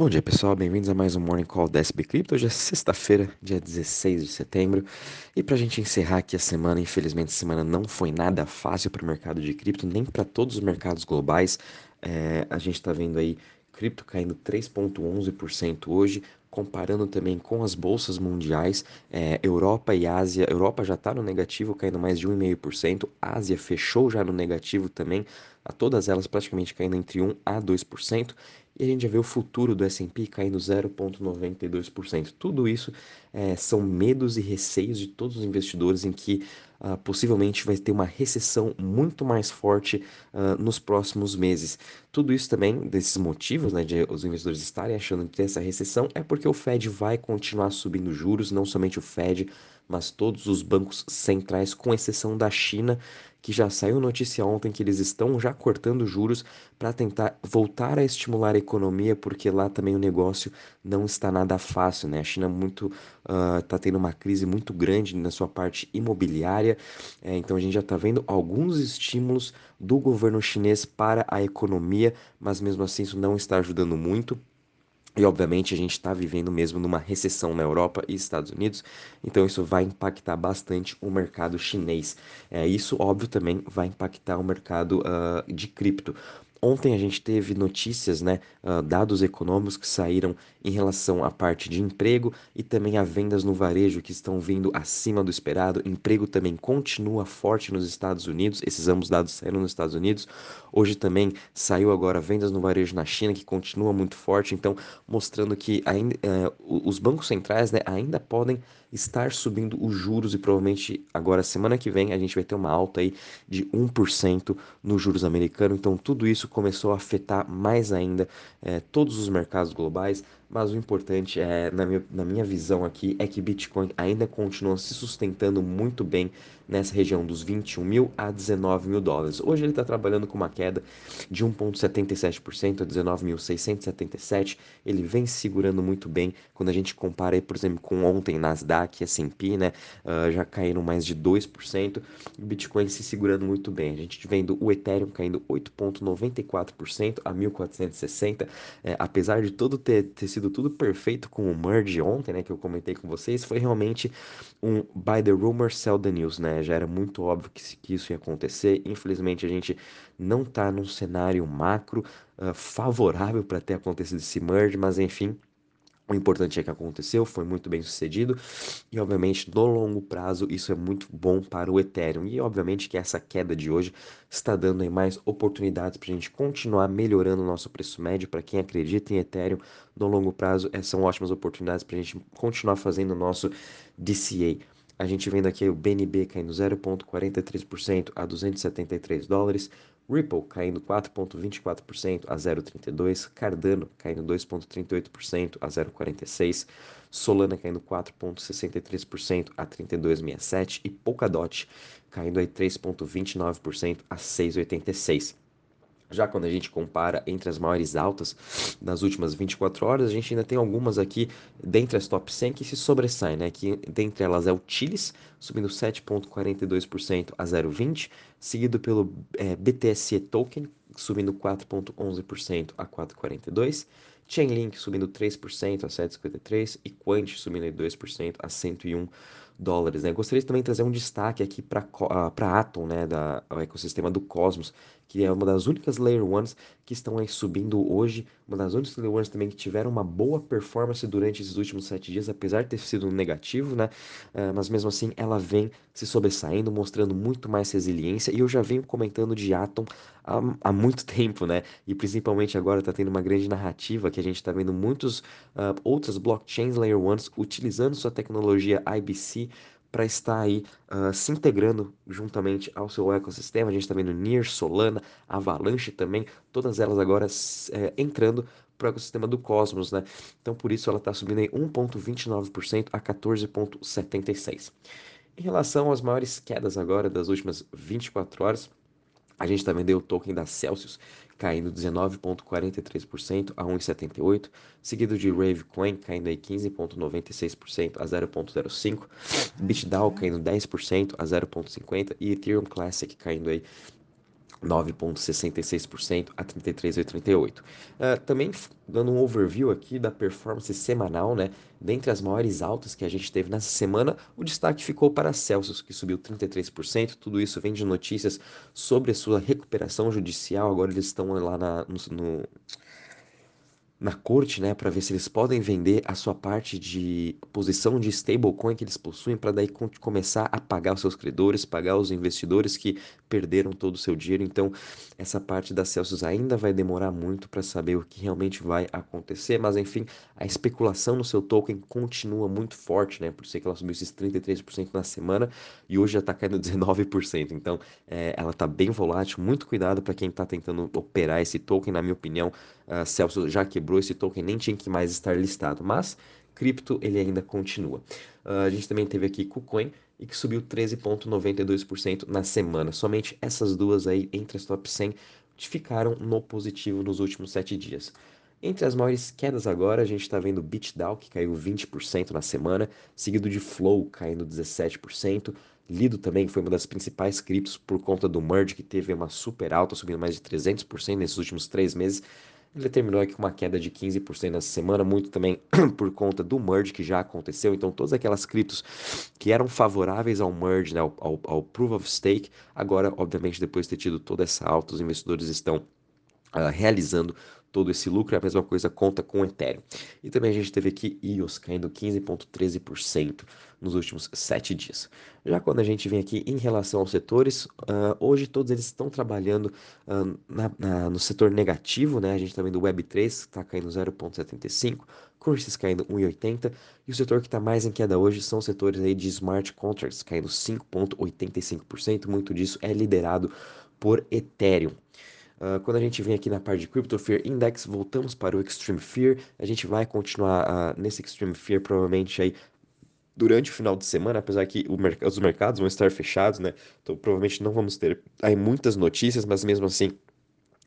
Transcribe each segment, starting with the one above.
Bom dia pessoal, bem-vindos a mais um Morning Call da SB Crypto. Hoje é sexta-feira, dia 16 de setembro, e para a gente encerrar aqui a semana, infelizmente a semana não foi nada fácil para o mercado de cripto, nem para todos os mercados globais. É, a gente está vendo aí cripto caindo 3,11% hoje, comparando também com as bolsas mundiais, é, Europa e Ásia, Europa já está no negativo, caindo mais de 1,5%, Ásia fechou já no negativo também, a todas elas praticamente caindo entre 1 a 2%, e a gente já vê o futuro do S&P caindo 0,92%. Tudo isso é, são medos e receios de todos os investidores em que uh, possivelmente vai ter uma recessão muito mais forte uh, nos próximos meses. Tudo isso também, desses motivos, né, de os investidores estarem achando que tem essa recessão, é porque o Fed vai continuar subindo juros, não somente o Fed, mas todos os bancos centrais, com exceção da China, que já saiu notícia ontem que eles estão já cortando juros para tentar voltar a estimular a economia, porque lá também o negócio não está nada fácil, né? A China muito está uh, tendo uma crise muito grande na sua parte imobiliária, é, então a gente já está vendo alguns estímulos do governo chinês para a economia, mas mesmo assim isso não está ajudando muito. E obviamente a gente está vivendo mesmo numa recessão na Europa e Estados Unidos, então isso vai impactar bastante o mercado chinês. É, isso, óbvio, também vai impactar o mercado uh, de cripto. Ontem a gente teve notícias, né, uh, dados econômicos que saíram em relação à parte de emprego e também a vendas no varejo que estão vindo acima do esperado. Emprego também continua forte nos Estados Unidos, esses ambos dados saíram nos Estados Unidos. Hoje também saiu agora vendas no varejo na China que continua muito forte, então mostrando que ainda, uh, os bancos centrais né, ainda podem estar subindo os juros e provavelmente agora semana que vem a gente vai ter uma alta aí de 1% nos juros americanos. Então tudo isso começou a afetar mais ainda é, todos os mercados globais, mas o importante, é, na, minha, na minha visão aqui, é que Bitcoin ainda continua se sustentando muito bem nessa região dos 21 mil a 19 mil dólares. Hoje ele está trabalhando com uma queda de 1,77% a 19.677. Ele vem segurando muito bem quando a gente compara, por exemplo, com ontem Nasdaq e S&P, né? Uh, já caíram mais de 2%. O Bitcoin se segurando muito bem. A gente vendo o Ethereum caindo 8,94% a 1.460. É, apesar de todo ter, ter sido tudo perfeito com o merge ontem, né? Que eu comentei com vocês, foi realmente um buy the rumor, sell the news, né? Já era muito óbvio que, que isso ia acontecer. Infelizmente, a gente não está num cenário macro uh, favorável para ter acontecido esse merge, mas enfim. O importante é que aconteceu, foi muito bem sucedido e, obviamente, no longo prazo, isso é muito bom para o Ethereum. E, obviamente, que essa queda de hoje está dando aí mais oportunidades para a gente continuar melhorando o nosso preço médio. Para quem acredita em Ethereum, no longo prazo, essas são ótimas oportunidades para a gente continuar fazendo o nosso DCA. A gente vendo aqui o BNB caindo 0,43% a 273 dólares, Ripple caindo 4,24% a 0,32, Cardano caindo 2,38% a 0,46, Solana caindo 4,63% a 32,67 e Polkadot caindo 3,29% a 6,86. Já quando a gente compara entre as maiores altas das últimas 24 horas, a gente ainda tem algumas aqui dentre as top 100 que se sobressaem, né? Que dentre elas é o Chiles, subindo 7,42% a 0,20, seguido pelo é, BTSE Token, subindo 4,11% a 4,42, Chainlink subindo 3% a 7,53 e Quant subindo 2% a 101 dólares. Né? Gostaria também de trazer um destaque aqui para a Atom, né, da, o ecossistema do Cosmos, que é uma das únicas Layer Ones que estão aí subindo hoje, uma das únicas Layer Ones também que tiveram uma boa performance durante esses últimos sete dias, apesar de ter sido negativo, né? Uh, mas mesmo assim ela vem se sobressaindo, mostrando muito mais resiliência, e eu já venho comentando de Atom há, há muito tempo, né? E principalmente agora está tendo uma grande narrativa que a gente está vendo muitos uh, outras blockchains Layer Ones utilizando sua tecnologia IBC para estar aí uh, se integrando juntamente ao seu ecossistema. A gente está vendo Near, Solana, Avalanche também, todas elas agora é, entrando para o ecossistema do Cosmos, né? Então por isso ela está subindo aí 1,29% a 14,76%. Em relação às maiores quedas agora das últimas 24 horas, a gente também deu o token da Celsius, caindo 19,43% a 1,78, seguido de Ravecoin caindo aí 15,96% a 0,05, BitDAO caindo 10% a 0,50 e Ethereum Classic caindo aí 9,66% a 33,88. Uh, também dando um overview aqui da performance semanal, né? Dentre as maiores altas que a gente teve nessa semana, o destaque ficou para a Celsius, que subiu 33%. Tudo isso vem de notícias sobre a sua recuperação judicial. Agora eles estão lá na, no, no na corte, né, para ver se eles podem vender a sua parte de posição de stablecoin que eles possuem para daí começar a pagar os seus credores, pagar os investidores que perderam todo o seu dinheiro. Então, essa parte da Celsius ainda vai demorar muito para saber o que realmente vai acontecer, mas enfim, a especulação no seu token continua muito forte, né? Por isso que ela subiu esses 33% na semana e hoje já está caindo 19%. Então, é, ela está bem volátil. Muito cuidado para quem está tentando operar esse token, na minha opinião. A Celsius já quebrou esse token, nem tinha que mais estar listado, mas cripto ele ainda continua. Uh, a gente também teve aqui KuCoin e que subiu 13,92% na semana. Somente essas duas aí entre as top 100 ficaram no positivo nos últimos 7 dias. Entre as maiores quedas agora, a gente está vendo BitDAO, que caiu 20% na semana, seguido de Flow, caindo 17%. Lido também foi uma das principais criptos por conta do merge, que teve uma super alta, subindo mais de 300% nesses últimos três meses. Ele terminou aqui com uma queda de 15% nessa semana, muito também por conta do merge que já aconteceu. Então, todas aquelas criptos que eram favoráveis ao merge, né, ao, ao, ao proof of stake, agora, obviamente, depois de ter tido toda essa alta, os investidores estão uh, realizando todo esse lucro. A mesma coisa conta com o Ethereum. E também a gente teve aqui EOS caindo 15,13% nos últimos 7 dias. Já quando a gente vem aqui em relação aos setores, uh, hoje todos eles estão trabalhando uh, na, na, no setor negativo, né? A gente está vendo o Web3 está caindo 0,75%, Curses caindo 1,80% e o setor que está mais em queda hoje são os setores aí de Smart Contracts, caindo 5,85%. Muito disso é liderado por Ethereum. Uh, quando a gente vem aqui na parte de Crypto Fear Index, voltamos para o Extreme Fear. A gente vai continuar uh, nesse Extreme Fear provavelmente aí durante o final de semana, apesar que merc os mercados vão estar fechados, né? Então provavelmente não vamos ter aí muitas notícias, mas mesmo assim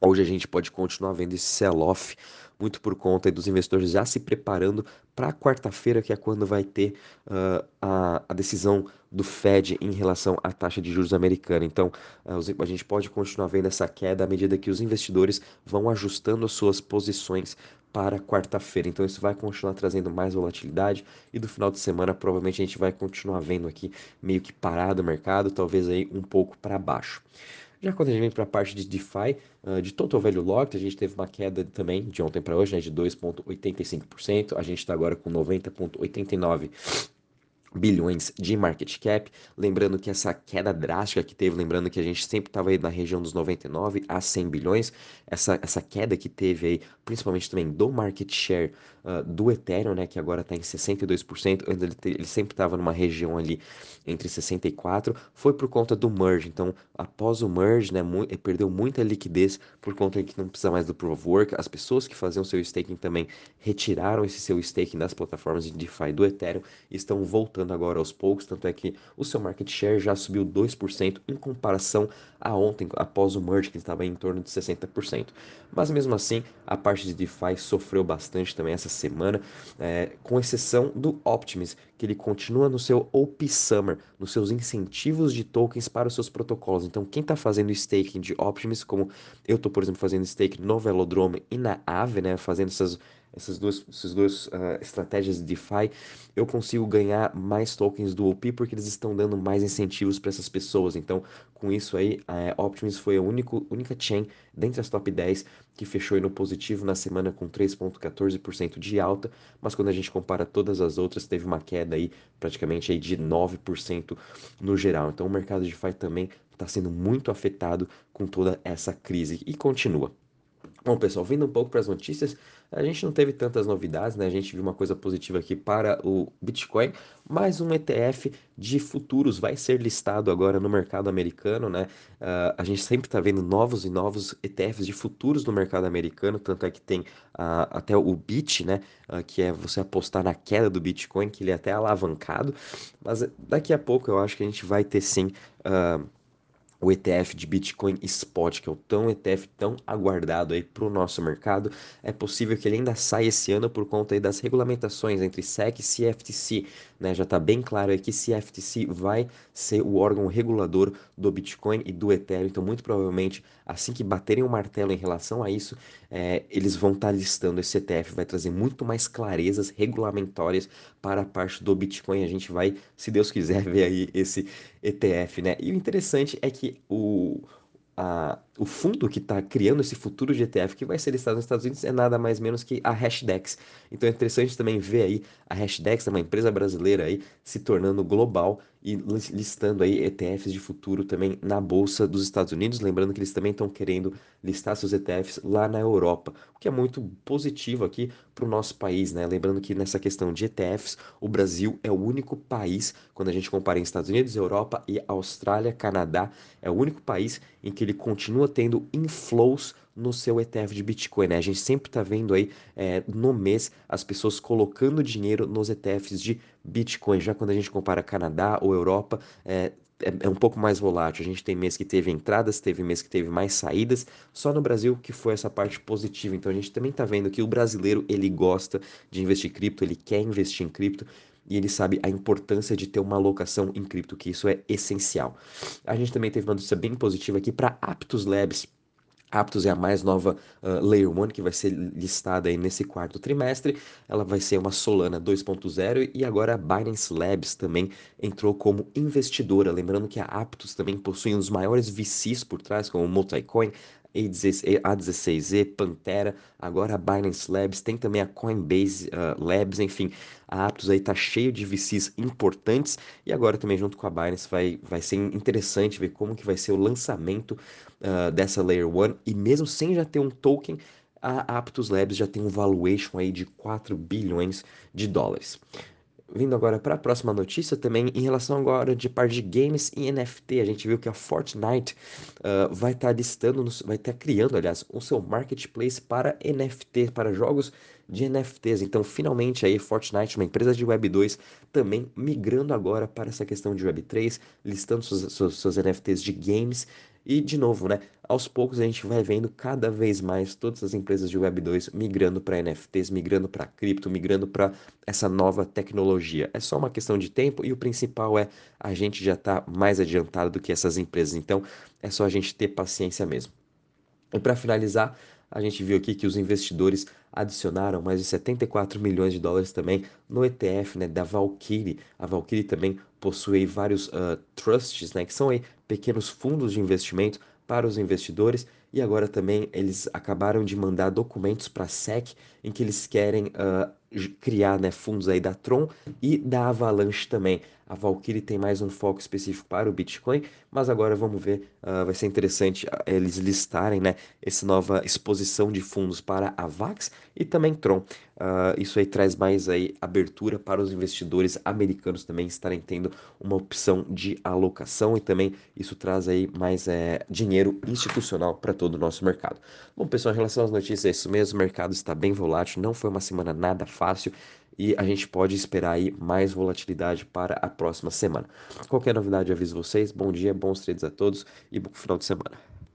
Hoje a gente pode continuar vendo esse sell-off, muito por conta dos investidores já se preparando para quarta-feira, que é quando vai ter uh, a, a, decisão do Fed em relação à taxa de juros americana. Então, uh, a gente pode continuar vendo essa queda à medida que os investidores vão ajustando as suas posições para quarta-feira. Então, isso vai continuar trazendo mais volatilidade e do final de semana, provavelmente, a gente vai continuar vendo aqui meio que parado o mercado, talvez aí um pouco para baixo. Já quando a gente vem para a parte de DeFi, de Total Value Locked, a gente teve uma queda também de ontem para hoje, né, de 2,85%. A gente está agora com 90,89% bilhões de market cap. Lembrando que essa queda drástica que teve, lembrando que a gente sempre estava aí na região dos 99 a 100 bilhões, essa, essa queda que teve aí, principalmente também do market share uh, do Ethereum, né, que agora está em 62%, antes ele, ele sempre estava numa região ali entre 64, foi por conta do merge. Então, após o merge, né, mu perdeu muita liquidez por conta que não precisa mais do proof of work. As pessoas que faziam seu staking também retiraram esse seu staking das plataformas de DeFi do Ethereum e estão voltando agora aos poucos, tanto é que o seu market share já subiu 2% em comparação a ontem, após o merge, que estava em torno de 60%. Mas mesmo assim, a parte de DeFi sofreu bastante também essa semana, é, com exceção do Optimus, que ele continua no seu OP Summer, nos seus incentivos de tokens para os seus protocolos. Então, quem está fazendo staking de Optimus, como eu estou, por exemplo, fazendo stake no Velodrome e na Aave, né, fazendo essas essas duas, essas duas uh, estratégias de DeFi, eu consigo ganhar mais tokens do OP porque eles estão dando mais incentivos para essas pessoas. Então, com isso aí, a Optimus foi a único, única chain dentre as top 10 que fechou no positivo na semana com 3,14% de alta, mas quando a gente compara todas as outras, teve uma queda aí praticamente aí de 9% no geral. Então, o mercado de DeFi também está sendo muito afetado com toda essa crise e continua. Bom, pessoal, vindo um pouco para as notícias, a gente não teve tantas novidades, né? A gente viu uma coisa positiva aqui para o Bitcoin, mas um ETF de futuros vai ser listado agora no mercado americano, né? Uh, a gente sempre está vendo novos e novos ETFs de futuros no mercado americano, tanto é que tem uh, até o BIT, né? Uh, que é você apostar na queda do Bitcoin, que ele é até alavancado, mas daqui a pouco eu acho que a gente vai ter sim o ETF de Bitcoin Spot, que é o tão ETF tão aguardado aí para o nosso mercado. É possível que ele ainda saia esse ano por conta das regulamentações entre SEC e CFTC. Né? Já está bem claro aí que CFTC vai ser o órgão regulador do Bitcoin e do Ethereum. Então, muito provavelmente, assim que baterem o martelo em relação a isso, é, eles vão estar tá listando esse ETF, vai trazer muito mais clarezas regulamentórias para a parte do Bitcoin. A gente vai, se Deus quiser, ver aí esse ETF, né? E o interessante é que o, a, o fundo que está criando esse futuro de ETF que vai ser listado nos Estados Unidos é nada mais menos que a Hashdex. Então é interessante também ver aí a Hashdex, uma empresa brasileira aí, se tornando global e listando aí ETFs de futuro também na bolsa dos Estados Unidos, lembrando que eles também estão querendo listar seus ETFs lá na Europa, o que é muito positivo aqui para o nosso país, né? Lembrando que nessa questão de ETFs, o Brasil é o único país, quando a gente compara em Estados Unidos, Europa e Austrália, Canadá, é o único país em que ele continua tendo inflows no seu ETF de Bitcoin. Né? A gente sempre está vendo aí é, no mês as pessoas colocando dinheiro nos ETFs de Bitcoin. Já quando a gente compara Canadá ou Europa, é, é, é, um pouco mais volátil. A gente tem mês que teve entradas, teve mês que teve mais saídas. Só no Brasil que foi essa parte positiva. Então a gente também está vendo que o brasileiro ele gosta de investir em cripto, ele quer investir em cripto e ele sabe a importância de ter uma alocação em cripto, que isso é essencial. A gente também teve uma notícia bem positiva aqui para Aptos Labs. Aptos é a mais nova uh, Layer 1 que vai ser listada aí nesse quarto trimestre. Ela vai ser uma Solana 2.0 e agora a Binance Labs também entrou como investidora. Lembrando que a Aptos também possui um dos maiores VCs por trás, como o Multicoin, a16Z, Pantera, agora a Binance Labs, tem também a Coinbase uh, Labs, enfim, a Aptos aí tá cheio de VCs importantes e agora também junto com a Binance vai, vai ser interessante ver como que vai ser o lançamento uh, dessa Layer 1 e mesmo sem já ter um token, a Aptos Labs já tem um valuation aí de 4 bilhões de dólares vindo agora para a próxima notícia também em relação agora de par de games e NFT. A gente viu que a Fortnite uh, vai estar tá listando, vai estar tá criando, aliás, o seu marketplace para NFT, para jogos de NFTs. Então, finalmente aí Fortnite, uma empresa de Web 2, também migrando agora para essa questão de Web 3, listando seus, seus, seus NFTs de games e, de novo, né, aos poucos a gente vai vendo cada vez mais todas as empresas de Web 2 migrando para NFTs, migrando para cripto, migrando para essa nova tecnologia. É só uma questão de tempo e o principal é a gente já está mais adiantado do que essas empresas. Então, é só a gente ter paciência mesmo. E para finalizar, a gente viu aqui que os investidores adicionaram mais de 74 milhões de dólares também no ETF né, da Valkyrie. A Valkyrie também possui vários uh, trusts, né, que são aí pequenos fundos de investimento para os investidores e agora também eles acabaram de mandar documentos para a SEC em que eles querem uh, criar né, fundos aí da Tron e da Avalanche também. A Valkyrie tem mais um foco específico para o Bitcoin, mas agora vamos ver, uh, vai ser interessante eles listarem né, essa nova exposição de fundos para a VAX e também Tron. Uh, isso aí traz mais aí abertura para os investidores americanos também estarem tendo uma opção de alocação e também isso traz aí mais é, dinheiro institucional para todo o nosso mercado. Bom, pessoal, em relação às notícias, é isso mesmo, o mercado está bem volátil, não foi uma semana nada fácil e a gente pode esperar aí mais volatilidade para a próxima semana. Qualquer novidade, aviso vocês. Bom dia, bons trades a todos e bom final de semana.